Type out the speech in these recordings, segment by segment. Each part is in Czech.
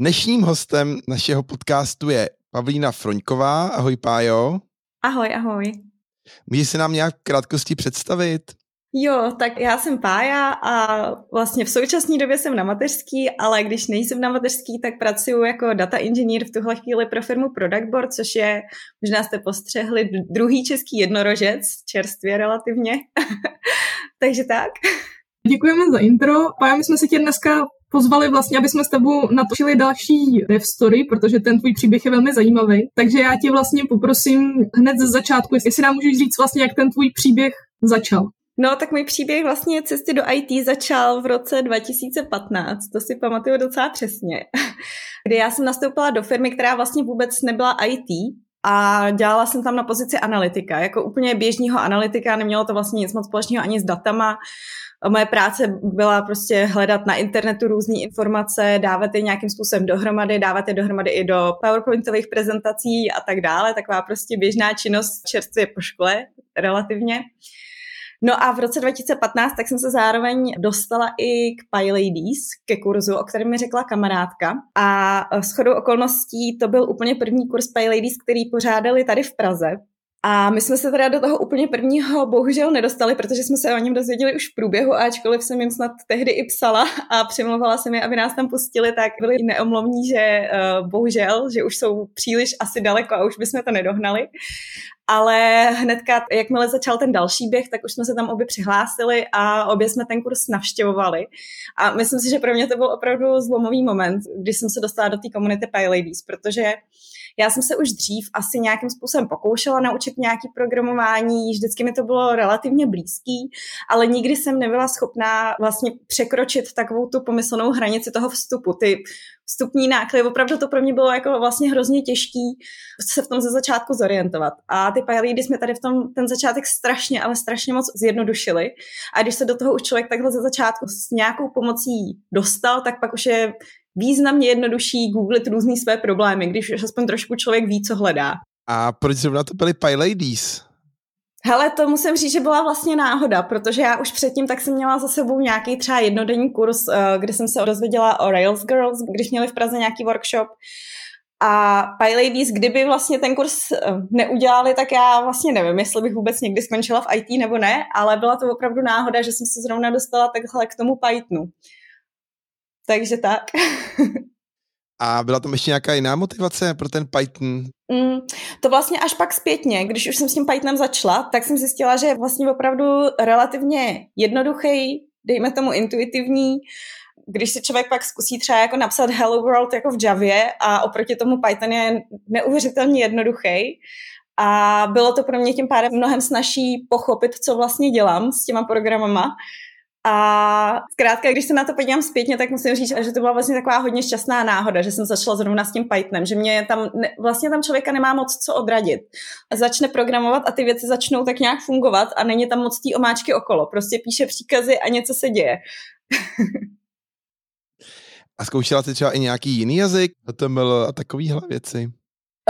Dnešním hostem našeho podcastu je Pavlína Froňková. Ahoj, Pájo. Ahoj, ahoj. Můžeš se nám nějak v krátkosti představit? Jo, tak já jsem Pája a vlastně v současné době jsem na mateřský, ale když nejsem na mateřský, tak pracuji jako data engineer v tuhle chvíli pro firmu Product Board, což je, možná jste postřehli, druhý český jednorožec, čerstvě relativně. Takže tak. Děkujeme za intro. Pája, my jsme si tě dneska pozvali vlastně, aby jsme s tebou natočili další dev story, protože ten tvůj příběh je velmi zajímavý. Takže já tě vlastně poprosím hned ze začátku, jestli nám můžeš říct vlastně, jak ten tvůj příběh začal. No, tak můj příběh vlastně cesty do IT začal v roce 2015, to si pamatuju docela přesně, kdy já jsem nastoupila do firmy, která vlastně vůbec nebyla IT, a dělala jsem tam na pozici analytika, jako úplně běžného analytika, nemělo to vlastně nic moc společného ani s datama, moje práce byla prostě hledat na internetu různé informace, dávat je nějakým způsobem dohromady, dávat je dohromady i do PowerPointových prezentací a tak dále. Taková prostě běžná činnost čerstvě po škole relativně. No a v roce 2015 tak jsem se zároveň dostala i k PyLadies, ke kurzu, o kterém mi řekla kamarádka. A s chodou okolností to byl úplně první kurz PyLadies, který pořádali tady v Praze. A my jsme se teda do toho úplně prvního bohužel nedostali, protože jsme se o něm dozvěděli už v průběhu, ačkoliv jsem jim snad tehdy i psala a přimlouvala jsem je, aby nás tam pustili, tak byli neomluvní, že uh, bohužel, že už jsou příliš asi daleko a už bychom to nedohnali. Ale hnedka, jakmile začal ten další běh, tak už jsme se tam obě přihlásili a obě jsme ten kurz navštěvovali. A myslím si, že pro mě to byl opravdu zlomový moment, když jsem se dostala do té komunity PyLadies, protože já jsem se už dřív asi nějakým způsobem pokoušela naučit nějaký programování, vždycky mi to bylo relativně blízký, ale nikdy jsem nebyla schopná vlastně překročit takovou tu pomyslnou hranici toho vstupu. Ty vstupní náklady, opravdu to pro mě bylo jako vlastně hrozně těžký se v tom ze začátku zorientovat. A ty PyLeady jsme tady v tom ten začátek strašně, ale strašně moc zjednodušili. A když se do toho už člověk takhle ze začátku s nějakou pomocí dostal, tak pak už je významně jednodušší googlit různý své problémy, když už aspoň trošku člověk ví, co hledá. A proč zrovna to byly PyLadies? Hele, to musím říct, že byla vlastně náhoda, protože já už předtím tak jsem měla za sebou nějaký třeba jednodenní kurz, eh, kde jsem se dozvěděla o Rails Girls, když měli v Praze nějaký workshop. A PyLadies, kdyby vlastně ten kurz eh, neudělali, tak já vlastně nevím, jestli bych vůbec někdy skončila v IT nebo ne, ale byla to opravdu náhoda, že jsem se zrovna dostala takhle k tomu Pythonu. Takže tak. A byla tam ještě nějaká jiná motivace pro ten Python? Mm, to vlastně až pak zpětně, když už jsem s tím Pythonem začala, tak jsem zjistila, že je vlastně opravdu relativně jednoduchý, dejme tomu intuitivní, když si člověk pak zkusí třeba jako napsat Hello World jako v Javě a oproti tomu Python je neuvěřitelně jednoduchý. A bylo to pro mě tím pádem mnohem snažší pochopit, co vlastně dělám s těma programama, a zkrátka, když se na to podívám zpětně, tak musím říct, že to byla vlastně taková hodně šťastná náhoda, že jsem začala zrovna s tím Pythonem, že mě tam, ne, vlastně tam člověka nemá moc co odradit. Začne programovat a ty věci začnou tak nějak fungovat a není tam moc té omáčky okolo. Prostě píše příkazy a něco se děje. a zkoušela jsi třeba i nějaký jiný jazyk, HTML a takovéhle věci?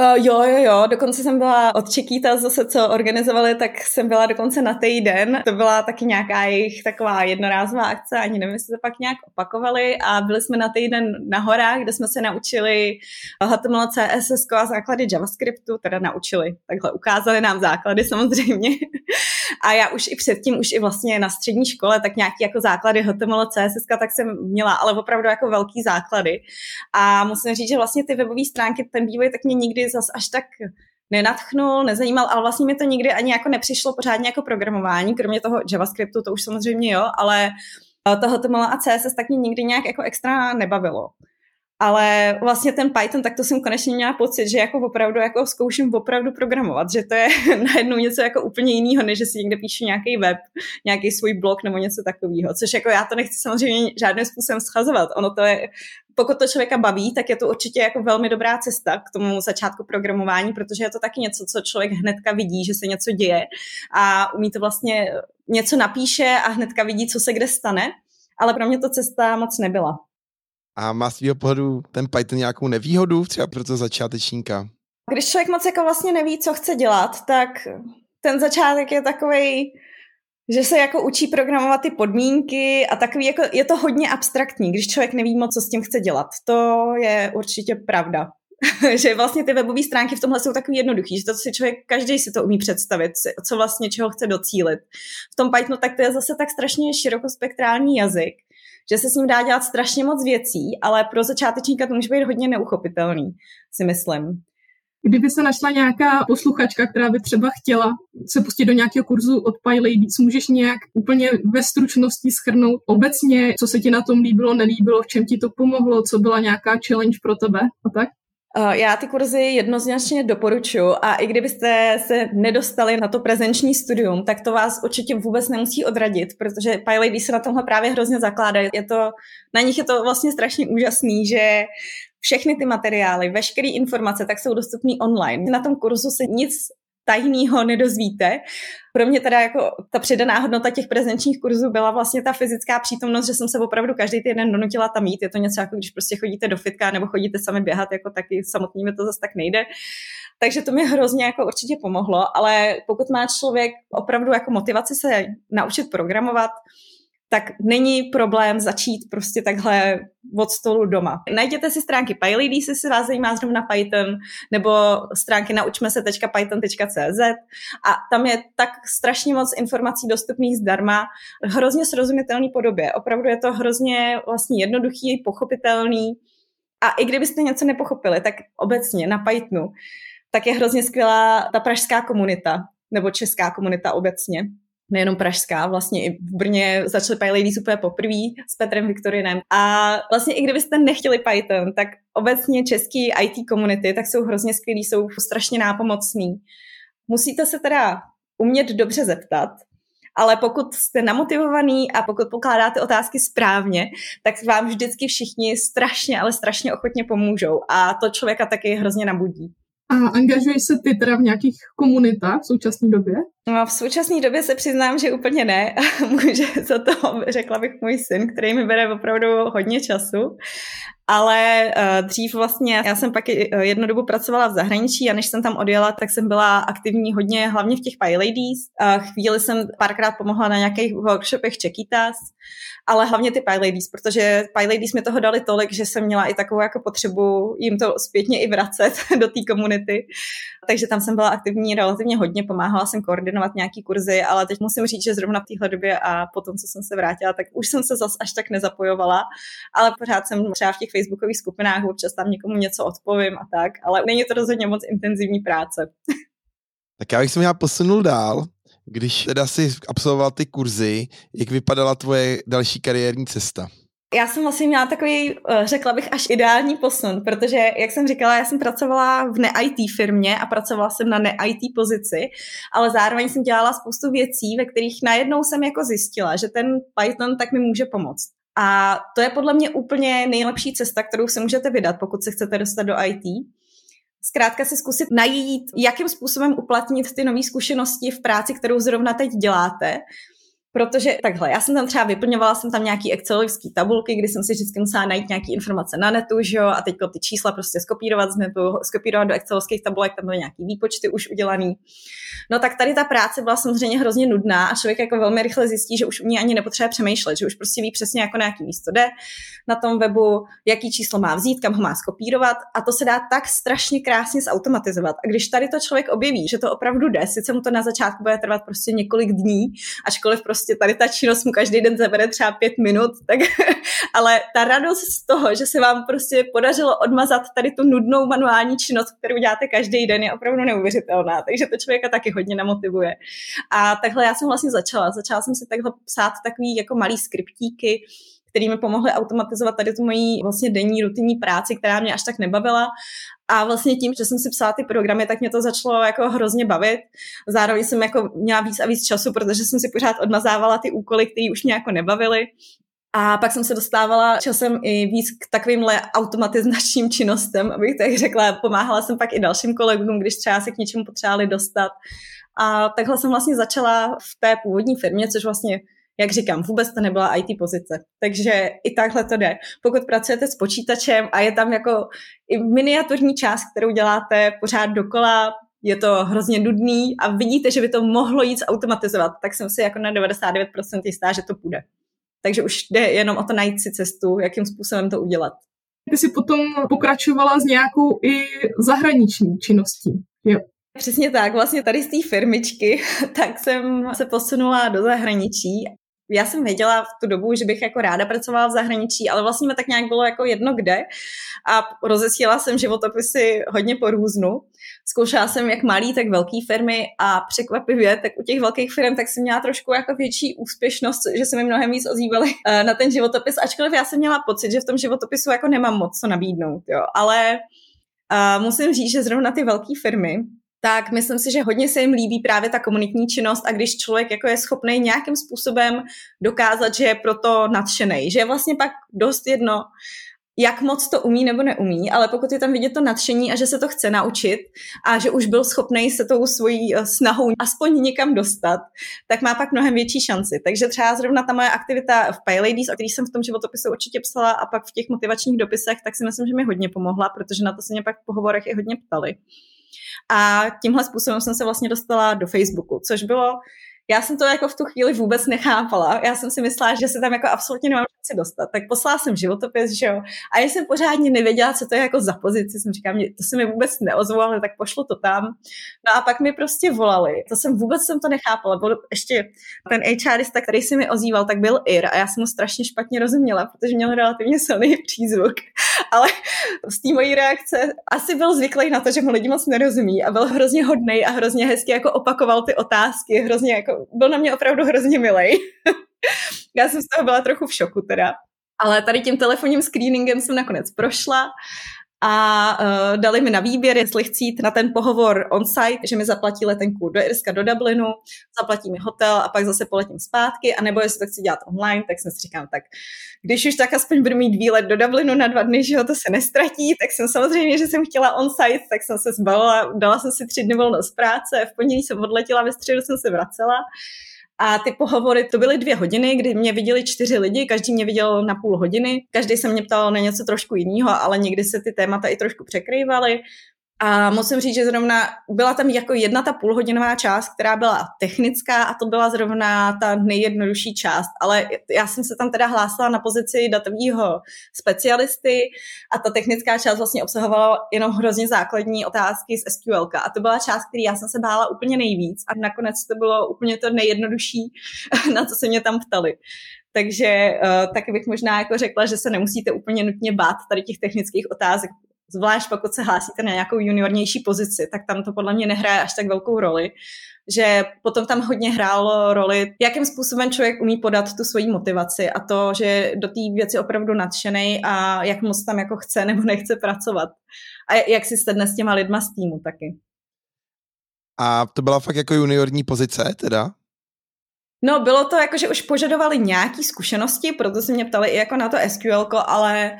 Uh, jo, jo, jo, dokonce jsem byla od Čekýta zase, co organizovali, tak jsem byla dokonce na týden. To byla taky nějaká jejich taková jednorázová akce, ani nevím, jestli to pak nějak opakovali a byli jsme na týden na horách, kde jsme se naučili HTML, CSS a základy JavaScriptu, teda naučili, takhle ukázali nám základy samozřejmě. A já už i předtím, už i vlastně na střední škole, tak nějaký jako základy HTML, CSS, tak jsem měla, ale opravdu jako velký základy. A musím říct, že vlastně ty webové stránky, ten vývoj tak mě nikdy zas až tak nenatchnul, nezajímal, ale vlastně mi to nikdy ani jako nepřišlo pořádně jako programování, kromě toho JavaScriptu, to už samozřejmě jo, ale toho HTML a CSS tak mě nikdy nějak jako extra nebavilo. Ale vlastně ten Python, tak to jsem konečně měla pocit, že jako opravdu jako zkouším opravdu programovat, že to je najednou něco jako úplně jiného, než že si někde píšu nějaký web, nějaký svůj blog nebo něco takového. Což jako já to nechci samozřejmě žádným způsobem schazovat. Ono to je, pokud to člověka baví, tak je to určitě jako velmi dobrá cesta k tomu začátku programování, protože je to taky něco, co člověk hnedka vidí, že se něco děje a umí to vlastně něco napíše a hnedka vidí, co se kde stane. Ale pro mě to cesta moc nebyla. A má z tvého pohledu ten Python nějakou nevýhodu třeba pro to začátečníka? Když člověk moc jako vlastně neví, co chce dělat, tak ten začátek je takový, že se jako učí programovat ty podmínky a takový, jako je to hodně abstraktní, když člověk neví moc, co s tím chce dělat. To je určitě pravda. že vlastně ty webové stránky v tomhle jsou takový jednoduchý, že to si člověk, každý si to umí představit, co vlastně čeho chce docílit. V tom Pythonu tak to je zase tak strašně širokospektrální jazyk, že se s ním dá dělat strašně moc věcí, ale pro začátečníka to může být hodně neuchopitelný, si myslím. Kdyby se našla nějaká posluchačka, která by třeba chtěla se pustit do nějakého kurzu od PyLadies, můžeš nějak úplně ve stručnosti schrnout obecně, co se ti na tom líbilo, nelíbilo, v čem ti to pomohlo, co byla nějaká challenge pro tebe a tak? Eh, já ty kurzy jednoznačně doporučuji a i kdybyste se nedostali na to prezenční studium, tak to vás určitě vůbec nemusí odradit, protože PyLady se na tomhle právě hrozně zakládají. Je to, na nich je to vlastně strašně úžasný, že všechny ty materiály, veškeré informace, tak jsou dostupné online. Na tom kurzu se nic tajného nedozvíte. Pro mě teda jako ta přidaná hodnota těch prezenčních kurzů byla vlastně ta fyzická přítomnost, že jsem se opravdu každý týden donutila tam mít. Je to něco jako když prostě chodíte do fitka nebo chodíte sami běhat, jako taky samotnými to zase tak nejde. Takže to mi hrozně jako určitě pomohlo, ale pokud má člověk opravdu jako motivaci se naučit programovat, tak není problém začít prostě takhle od stolu doma. Najděte si stránky PyLady, jestli se vás zajímá zrovna Python, nebo stránky naučme se.python.cz a tam je tak strašně moc informací dostupných zdarma, hrozně srozumitelný podobě. Opravdu je to hrozně vlastně jednoduchý, pochopitelný a i kdybyste něco nepochopili, tak obecně na Pythonu, tak je hrozně skvělá ta pražská komunita, nebo česká komunita obecně nejenom pražská, vlastně i v Brně začaly PyLadies úplně poprvé s Petrem Viktorinem. A vlastně i kdybyste nechtěli Python, tak obecně český IT komunity, tak jsou hrozně skvělí, jsou strašně nápomocný. Musíte se teda umět dobře zeptat, ale pokud jste namotivovaný a pokud pokládáte otázky správně, tak vám vždycky všichni strašně, ale strašně ochotně pomůžou a to člověka taky hrozně nabudí. A angažuješ se ty teda v nějakých komunitách v současné době? No, v současné době se přiznám, že úplně ne. Může za to, řekla bych, můj syn, který mi bere opravdu hodně času ale uh, dřív vlastně, já jsem pak jednu dobu pracovala v zahraničí a než jsem tam odjela, tak jsem byla aktivní hodně, hlavně v těch PyLadies. Chvíli jsem párkrát pomohla na nějakých workshopech Čekitas, ale hlavně ty PyLadies, protože PyLadies mi toho dali tolik, že jsem měla i takovou jako potřebu jim to zpětně i vracet do té komunity. Takže tam jsem byla aktivní relativně hodně, pomáhala jsem koordinovat nějaký kurzy, ale teď musím říct, že zrovna v téhle době a potom, co jsem se vrátila, tak už jsem se zas až tak nezapojovala, ale pořád jsem třeba v těch facebookových skupinách, občas tam někomu něco odpovím a tak, ale není to rozhodně moc intenzivní práce. Tak já bych se měla posunul dál. Když teda si absolvoval ty kurzy, jak vypadala tvoje další kariérní cesta? Já jsem vlastně měla takový, eh, řekla bych, až ideální posun, protože, jak jsem říkala, já jsem pracovala v ne-IT firmě a pracovala jsem na ne-IT pozici, ale zároveň jsem dělala spoustu věcí, ve kterých najednou jsem jako zjistila, že ten Python tak mi může pomoct. A to je podle mě úplně nejlepší cesta, kterou se můžete vydat, pokud se chcete dostat do IT. Zkrátka si zkusit najít, jakým způsobem uplatnit ty nové zkušenosti v práci, kterou zrovna teď děláte, Protože takhle, já jsem tam třeba vyplňovala jsem tam nějaký excelovské tabulky, kdy jsem si vždycky musela najít nějaké informace na netu, že jo, a teď ty čísla prostě skopírovat z netu, skopírovat do excelovských tabulek, tam byly nějaký výpočty už udělaný. No tak tady ta práce byla samozřejmě hrozně nudná a člověk jako velmi rychle zjistí, že už u ní ani nepotřebuje přemýšlet, že už prostě ví přesně jako na jaký místo jde na tom webu, jaký číslo má vzít, kam ho má skopírovat a to se dá tak strašně krásně zautomatizovat. A když tady to člověk objeví, že to opravdu jde, sice mu to na začátku bude trvat prostě několik dní, ačkoliv prostě prostě tady ta činnost mu každý den zabere třeba pět minut, tak, ale ta radost z toho, že se vám prostě podařilo odmazat tady tu nudnou manuální činnost, kterou děláte každý den, je opravdu neuvěřitelná, takže to člověka taky hodně namotivuje. A takhle já jsem vlastně začala. Začala jsem si takhle psát takový jako malý skriptíky, který mi pomohly automatizovat tady tu moji vlastně denní rutinní práci, která mě až tak nebavila. A vlastně tím, že jsem si psala ty programy, tak mě to začalo jako hrozně bavit. Zároveň jsem jako měla víc a víc času, protože jsem si pořád odmazávala ty úkoly, které už mě jako nebavily. A pak jsem se dostávala časem i víc k takovýmhle automatizačním činnostem, abych tak řekla. Pomáhala jsem pak i dalším kolegům, když třeba se k něčemu potřebovali dostat. A takhle jsem vlastně začala v té původní firmě, což vlastně jak říkám, vůbec to nebyla IT pozice. Takže i takhle to jde. Pokud pracujete s počítačem a je tam jako i miniaturní část, kterou děláte pořád dokola, je to hrozně nudný a vidíte, že by to mohlo jít automatizovat, tak jsem si jako na 99% jistá, že to půjde. Takže už jde jenom o to najít si cestu, jakým způsobem to udělat. Ty jsi potom pokračovala s nějakou i zahraniční činností. Jo. Přesně tak, vlastně tady z té firmičky, tak jsem se posunula do zahraničí já jsem věděla v tu dobu, že bych jako ráda pracovala v zahraničí, ale vlastně mi tak nějak bylo jako jedno kde a rozesílala jsem životopisy hodně po různu. Zkoušela jsem jak malý, tak velký firmy a překvapivě, tak u těch velkých firm tak jsem měla trošku jako větší úspěšnost, že se mi mnohem víc ozývaly eh, na ten životopis, ačkoliv já jsem měla pocit, že v tom životopisu jako nemám moc co nabídnout, jo. ale uh, musím říct, že zrovna ty velké firmy, tak myslím si, že hodně se jim líbí právě ta komunitní činnost a když člověk jako je schopný nějakým způsobem dokázat, že je proto nadšený, že je vlastně pak dost jedno, jak moc to umí nebo neumí, ale pokud je tam vidět to nadšení a že se to chce naučit a že už byl schopný se tou svojí eh, snahou aspoň někam dostat, tak má pak mnohem větší šanci. Takže třeba zrovna ta moje aktivita v PyLadies, o který jsem v tom životopisu určitě psala a pak v těch motivačních dopisech, tak si myslím, že mi hodně pomohla, protože na to se mě pak v pohovorech i hodně ptali. A tímhle způsobem jsem se vlastně dostala do Facebooku, což bylo já jsem to jako v tu chvíli vůbec nechápala. Já jsem si myslela, že se tam jako absolutně nemám šanci dostat. Tak poslala jsem životopis, že jo. A já jsem pořádně nevěděla, co to je jako za pozici. Jsem říkala, to se mi vůbec neozvalo, tak pošlu to tam. No a pak mi prostě volali. To jsem vůbec jsem to nechápala. Byl ještě ten HRista, který si mi ozýval, tak byl Ir a já jsem mu strašně špatně rozuměla, protože měl relativně silný přízvuk. Ale z té mojí reakce asi byl zvyklý na to, že mu lidi moc nerozumí a byl hrozně hodný a hrozně hezky jako opakoval ty otázky, hrozně jako byl na mě opravdu hrozně milej. Já jsem z toho byla trochu v šoku teda. Ale tady tím telefonním screeningem jsem nakonec prošla a uh, dali mi na výběr, jestli chci jít na ten pohovor on-site, že mi zaplatí letenku do Irska, do Dublinu, zaplatí mi hotel a pak zase poletím zpátky, anebo jestli to chci dělat online, tak jsem si říkám, tak když už tak aspoň budu mít výlet do Dublinu na dva dny, že ho to se nestratí, tak jsem samozřejmě, že jsem chtěla on-site, tak jsem se zbalila, dala jsem si tři dny volnost práce, v pondělí jsem odletěla, ve středu jsem se vracela. A ty pohovory, to byly dvě hodiny, kdy mě viděli čtyři lidi, každý mě viděl na půl hodiny, každý se mě ptal na něco trošku jiného, ale někdy se ty témata i trošku překrývaly. A musím říct, že zrovna byla tam jako jedna ta půlhodinová část, která byla technická a to byla zrovna ta nejjednodušší část. Ale já jsem se tam teda hlásila na pozici datového specialisty a ta technická část vlastně obsahovala jenom hrozně základní otázky z SQL. A to byla část, který já jsem se bála úplně nejvíc a nakonec to bylo úplně to nejjednodušší, na co se mě tam ptali. Takže uh, taky bych možná jako řekla, že se nemusíte úplně nutně bát tady těch technických otázek, zvlášť pokud se hlásíte na nějakou juniornější pozici, tak tam to podle mě nehraje až tak velkou roli, že potom tam hodně hrálo roli, jakým způsobem člověk umí podat tu svoji motivaci a to, že do té věci opravdu nadšený a jak moc tam jako chce nebo nechce pracovat. A jak si sedne s těma lidma z týmu taky. A to byla fakt jako juniorní pozice teda? No, bylo to jako, že už požadovali nějaké zkušenosti, proto se mě ptali i jako na to SQL, ale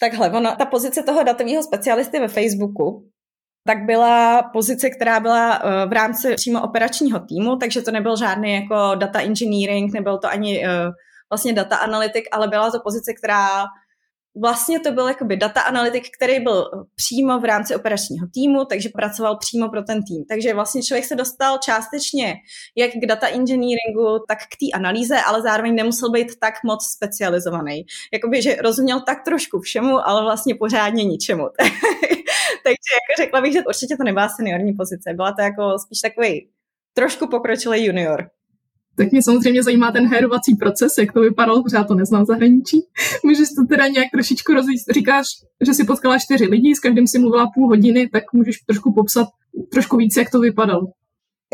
Takhle, ono, ta pozice toho datového specialisty ve Facebooku, tak byla pozice, která byla uh, v rámci přímo operačního týmu, takže to nebyl žádný jako data engineering, nebyl to ani uh, vlastně data analytik, ale byla to pozice, která vlastně to byl jakoby data analytik, který byl přímo v rámci operačního týmu, takže pracoval přímo pro ten tým. Takže vlastně člověk se dostal částečně jak k data engineeringu, tak k té analýze, ale zároveň nemusel být tak moc specializovaný. Jakoby, že rozuměl tak trošku všemu, ale vlastně pořádně ničemu. takže jako řekla bych, že určitě to nebyla seniorní pozice. Byla to jako spíš takový trošku pokročilý junior. Tak mě samozřejmě zajímá ten herovací proces, jak to vypadalo, já to neznám zahraničí. Můžeš to teda nějak trošičku rozvíjet. Říkáš, že si potkala čtyři lidi, s každým si mluvila půl hodiny, tak můžeš trošku popsat trošku víc, jak to vypadalo.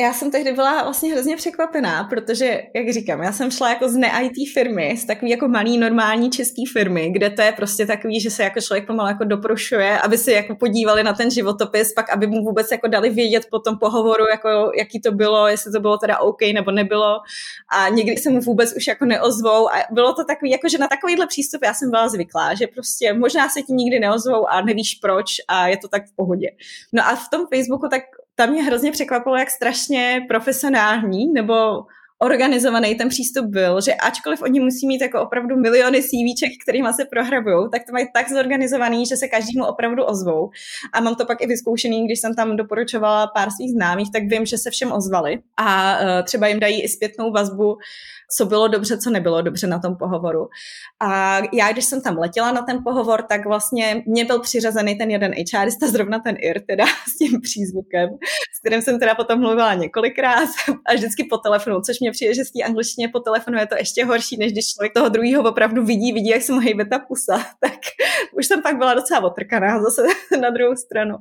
Já jsem tehdy byla vlastně hrozně překvapená, protože, jak říkám, já jsem šla jako z ne-IT firmy, z takový jako malý normální český firmy, kde to je prostě takový, že se jako člověk pomalu jako doprošuje, aby si jako podívali na ten životopis, pak aby mu vůbec jako dali vědět po tom pohovoru, jako jaký to bylo, jestli to bylo teda OK nebo nebylo a nikdy se mu vůbec už jako neozvou a bylo to takový, jako že na takovýhle přístup já jsem byla zvyklá, že prostě možná se ti nikdy neozvou a nevíš proč a je to tak v pohodě. No a v tom Facebooku tak tam mě hrozně překvapilo, jak strašně profesionální nebo organizovaný ten přístup byl, že ačkoliv oni musí mít jako opravdu miliony CVček, kterými se prohrabují, tak to mají tak zorganizovaný, že se každému opravdu ozvou. A mám to pak i vyzkoušený, když jsem tam doporučovala pár svých známých, tak vím, že se všem ozvali a uh, třeba jim dají i zpětnou vazbu, co bylo dobře, co nebylo dobře na tom pohovoru. A já, když jsem tam letěla na ten pohovor, tak vlastně mě byl přiřazený ten jeden HRista, zrovna ten IR, teda s tím přízvukem, kterým jsem teda potom mluvila několikrát a vždycky po telefonu, což mě přijde, že s té angličtině po telefonu je to ještě horší, než když člověk toho druhého opravdu vidí, vidí, jak se mu hejbe ta pusa. Tak už jsem pak byla docela otrkaná zase na druhou stranu.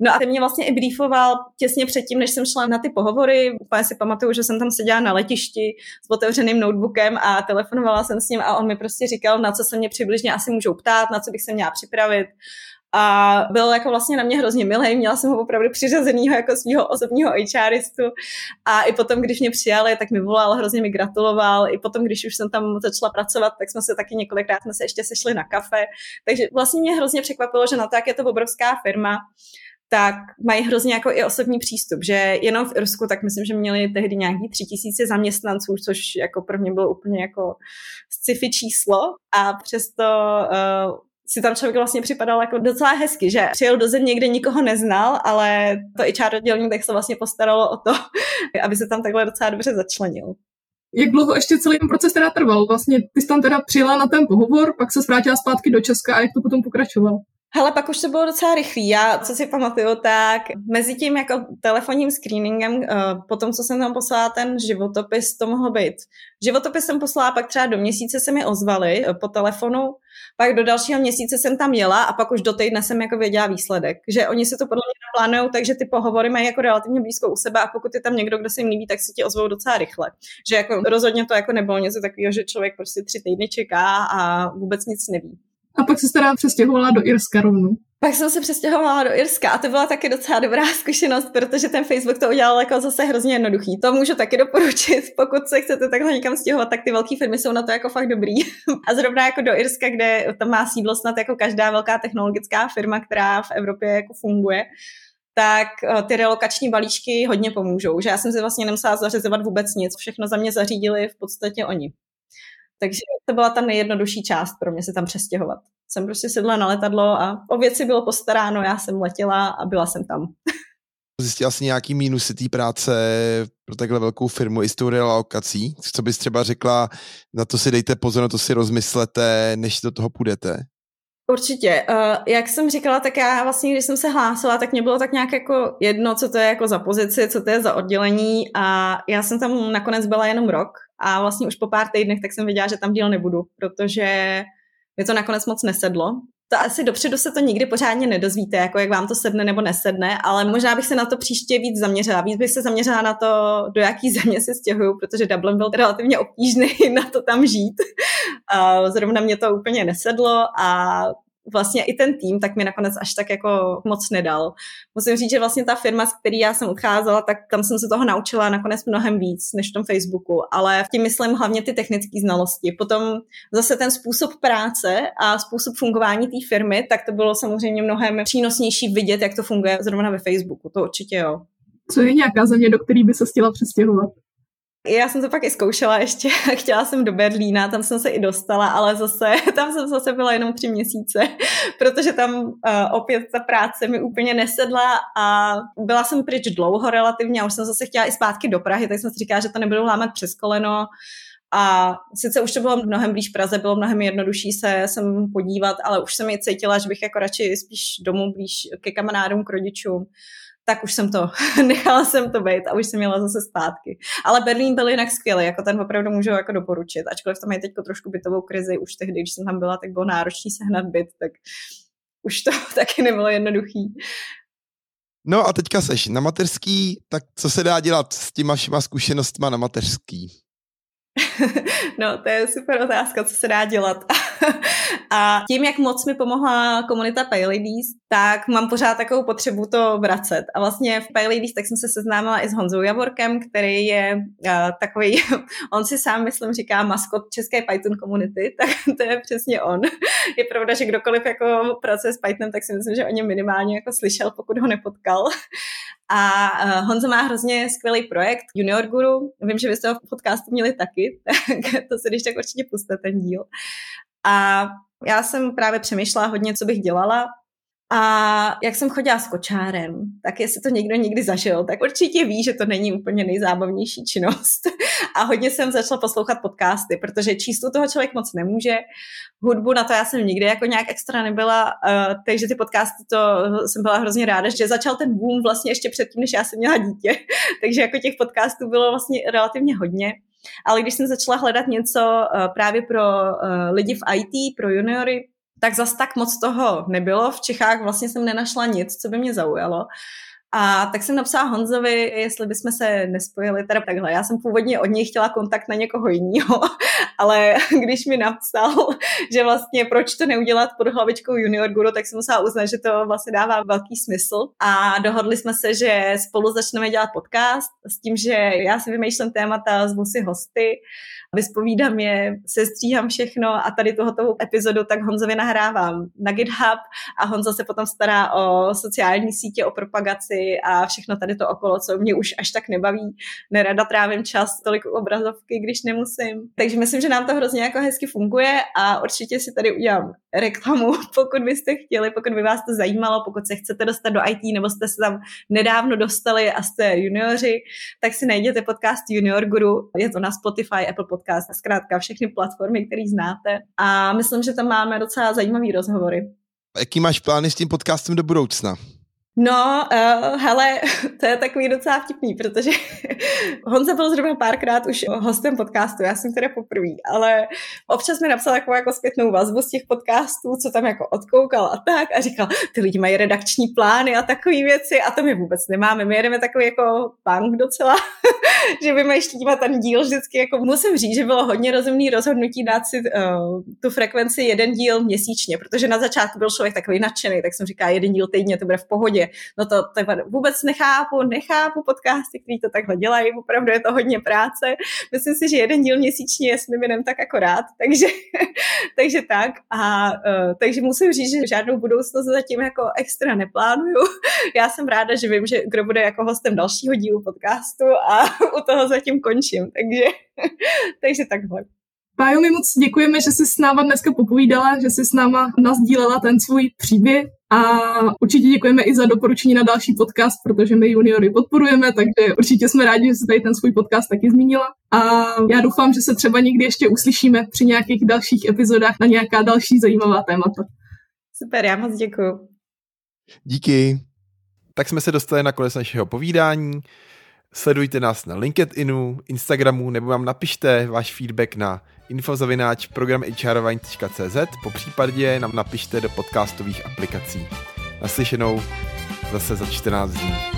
No a ten mě vlastně i briefoval těsně předtím, než jsem šla na ty pohovory. Úplně si pamatuju, že jsem tam seděla na letišti s otevřeným notebookem a telefonovala jsem s ním a on mi prostě říkal, na co se mě přibližně asi můžou ptát, na co bych se měla připravit. A byl jako vlastně na mě hrozně milý, měla jsem ho opravdu přiřazenýho jako svého osobního HRistu a i potom, když mě přijali, tak mi volal, hrozně mi gratuloval, i potom, když už jsem tam začala pracovat, tak jsme se taky několikrát jsme se ještě sešli na kafe, takže vlastně mě hrozně překvapilo, že na to, jak je to obrovská firma, tak mají hrozně jako i osobní přístup, že jenom v Irsku, tak myslím, že měli tehdy nějaký tři tisíce zaměstnanců, což jako pro mě bylo úplně jako sci-fi číslo. A přesto uh, si tam člověk vlastně připadal jako docela hezky, že přijel do země, kde nikoho neznal, ale to i čár oddělení tak se vlastně postaralo o to, aby se tam takhle docela dobře začlenil. Jak dlouho ještě celý ten proces teda trval? Vlastně ty jsi tam teda přijela na ten pohovor, pak se vrátila zpátky do Česka a jak to potom pokračovalo? Hele, pak už to bylo docela rychlý. Já, co si pamatuju, tak mezi tím jako telefonním screeningem, uh, po tom, co jsem tam poslala ten životopis, to mohlo být. Životopis jsem poslala, pak třeba do měsíce se mi ozvali uh, po telefonu, pak do dalšího měsíce jsem tam jela a pak už do týdne jsem jako věděla výsledek. Že oni si to podle mě naplánují, takže ty pohovory mají jako relativně blízko u sebe a pokud je tam někdo, kdo se jim líbí, tak si ti ozvou docela rychle. Že jako rozhodně to jako nebylo něco takového, že člověk prostě tři týdny čeká a vůbec nic neví. A pak se teda přestěhovala do Irska rovnou. Pak jsem se přestěhovala do Irska a to byla taky docela dobrá zkušenost, protože ten Facebook to udělal jako zase hrozně jednoduchý. To můžu taky doporučit, pokud se chcete takhle někam stěhovat, tak ty velké firmy jsou na to jako fakt dobrý. A zrovna jako do Irska, kde tam má sídlo snad jako každá velká technologická firma, která v Evropě jako funguje, tak eh, ty relokační balíčky hodně pomůžou. Že já jsem si vlastně nemusela zařizovat vůbec nic, všechno za mě zařídili v podstatě oni. Takže to byla ta nejjednodušší část pro mě se tam přestěhovat. Jsem prostě sedla na letadlo a o věci bylo postaráno, já jsem letěla a byla jsem tam. Zjistila jsi nějaký mínusy té práce pro takhle velkou firmu i s tou relokací? Co bys třeba řekla, na to si dejte pozor, na to si rozmyslete, než do toho půjdete? Určitě. Uh, jak jsem říkala, tak já vlastně, když jsem se hlásila, tak mě bylo tak nějak jako jedno, co to je jako za pozici, co to je za oddělení a já jsem tam nakonec byla jenom rok a vlastně už po pár týdnech tak jsem věděla, že tam díl nebudu, protože mi to nakonec moc nesedlo. To asi dopředu se to nikdy pořádně nedozvíte, jako jak vám to sedne nebo nesedne, ale možná bych se na to příště víc zaměřila. Víc bych se zaměřila na to, do jaký země se stěhuju, protože Dublin byl relativně obtížný na to tam žít. Zrovna mě to úplně nesedlo a vlastně i ten tým, tak mi nakonec až tak jako moc nedal. Musím říct, že vlastně ta firma, s který já jsem odcházela, tak tam jsem se toho naučila nakonec mnohem víc než v tom Facebooku, ale v tím myslím hlavně ty technické znalosti. Potom zase ten způsob práce a způsob fungování té firmy, tak to bylo samozřejmě mnohem přínosnější vidět, jak to funguje zrovna ve Facebooku, to určitě jo. Co je nějaká země, do které by se chtěla přestěhovat? Já jsem to pak i zkoušela ještě, chtěla jsem do Berlína, tam jsem se i dostala, ale zase, tam jsem zase byla jenom tři měsíce, protože tam uh, opět ta práce mi úplně nesedla a byla jsem pryč dlouho relativně a už jsem zase chtěla i zpátky do Prahy, tak jsem si říkala, že to nebudu lámat přes koleno. A sice už to bylo mnohem blíž Praze, bylo mnohem jednodušší se sem podívat, ale už jsem i cítila, že bych jako radši spíš domů blíž ke kamarádům, k rodičům tak už jsem to, nechala jsem to být a už jsem měla zase zpátky. Ale Berlín byl jinak skvělý, jako ten opravdu můžu jako doporučit, ačkoliv tam je teď trošku bytovou krizi, už tehdy, když jsem tam byla, tak bylo náročný sehnat byt, tak už to taky nebylo jednoduchý. No a teďka seš na mateřský, tak co se dá dělat s těma všema zkušenostma na mateřský? no, to je super otázka, co se dá dělat. a tím, jak moc mi pomohla komunita Pay Ladies, tak mám pořád takovou potřebu to vracet. A vlastně v Pay Ladies tak jsem se seznámila i s Honzou Javorkem, který je uh, takový, on si sám, myslím, říká maskot české Python komunity, tak to je přesně on. je pravda, že kdokoliv jako pracuje s Pythonem, tak si myslím, že o něm minimálně jako slyšel, pokud ho nepotkal. A uh, Honza má hrozně skvělý projekt Junior Guru. Vím, že vy jste ho v podcastu měli taky, tak to se když tak určitě puste ten díl. A já jsem právě přemýšlela hodně, co bych dělala. A jak jsem chodila s kočárem, tak jestli to někdo někdy zažil, tak určitě ví, že to není úplně nejzábavnější činnost. A hodně jsem začala poslouchat podcasty, protože číst toho člověk moc nemůže. Hudbu na to já jsem nikdy jako nějak extra nebyla, uh, takže ty podcasty to jsem byla hrozně ráda, že začal ten boom vlastně ještě předtím, než já jsem měla dítě. takže jako těch podcastů bylo vlastně relativně hodně. Ale když jsem začala hledat něco uh, právě pro uh, lidi v IT, pro juniory, tak zas tak moc toho nebylo. V Čechách vlastně jsem nenašla nic, co by mě zaujalo. A tak jsem napsala Honzovi, jestli bychom se nespojili teda takhle. Já jsem původně od něj chtěla kontakt na někoho jiného, ale když mi napsal, že vlastně proč to neudělat pod hlavičkou Junior Guru, tak jsem musela uznat, že to vlastně dává velký smysl. A dohodli jsme se, že spolu začneme dělat podcast s tím, že já si vymýšlím témata, zvu si hosty vyspovídám je, sestříhám všechno a tady tohoto epizodu tak Honzovi nahrávám na GitHub a Honza se potom stará o sociální sítě, o propagaci a všechno tady to okolo, co mě už až tak nebaví. Nerada trávím čas tolik obrazovky, když nemusím. Takže myslím, že nám to hrozně jako hezky funguje a určitě si tady udělám reklamu, pokud byste chtěli, pokud by vás to zajímalo, pokud se chcete dostat do IT nebo jste se tam nedávno dostali a jste junioři, tak si najděte podcast Junior Guru. Je to na Spotify, Apple Podcast, zkrátka všechny platformy, které znáte. A myslím, že tam máme docela zajímavé rozhovory. Jaký máš plány s tím podcastem do budoucna? No, uh, hele, to je takový docela vtipný, protože Honza byl zhruba párkrát už hostem podcastu, já jsem teda poprvé, ale občas mi napsal takovou jako zpětnou vazbu z těch podcastů, co tam jako odkoukal a tak a říkal, ty lidi mají redakční plány a takové věci. A to my vůbec nemáme, my jedeme takový jako punk docela, že vymýšlíme ten díl vždycky, jako musím říct, že bylo hodně rozumný rozhodnutí dát si uh, tu frekvenci jeden díl měsíčně, protože na začátku byl člověk takový nadšený, tak jsem říká, jeden díl týdně, to bude v pohodě no to, to vůbec nechápu, nechápu podcasty, který to takhle dělají, opravdu je to hodně práce. Myslím si, že jeden díl měsíčně je s mým tak akorát, takže, takže tak. A uh, takže musím říct, že žádnou budoucnost zatím jako extra neplánuju. Já jsem ráda, že vím, že kdo bude jako hostem dalšího dílu podcastu a u toho zatím končím, takže, takže takhle. Pájo, my moc děkujeme, že jsi s náma dneska popovídala, že jsi s náma nazdílela ten svůj příběh a určitě děkujeme i za doporučení na další podcast, protože my juniory podporujeme, takže určitě jsme rádi, že jsi tady ten svůj podcast taky zmínila. A já doufám, že se třeba někdy ještě uslyšíme při nějakých dalších epizodách na nějaká další zajímavá témata. Super, já moc děkuji. Díky. Tak jsme se dostali na konec našeho povídání. Sledujte nás na LinkedInu, Instagramu nebo vám napište váš feedback na infozavináč po případě nám napište do podcastových aplikací. Naslyšenou zase za 14 dní.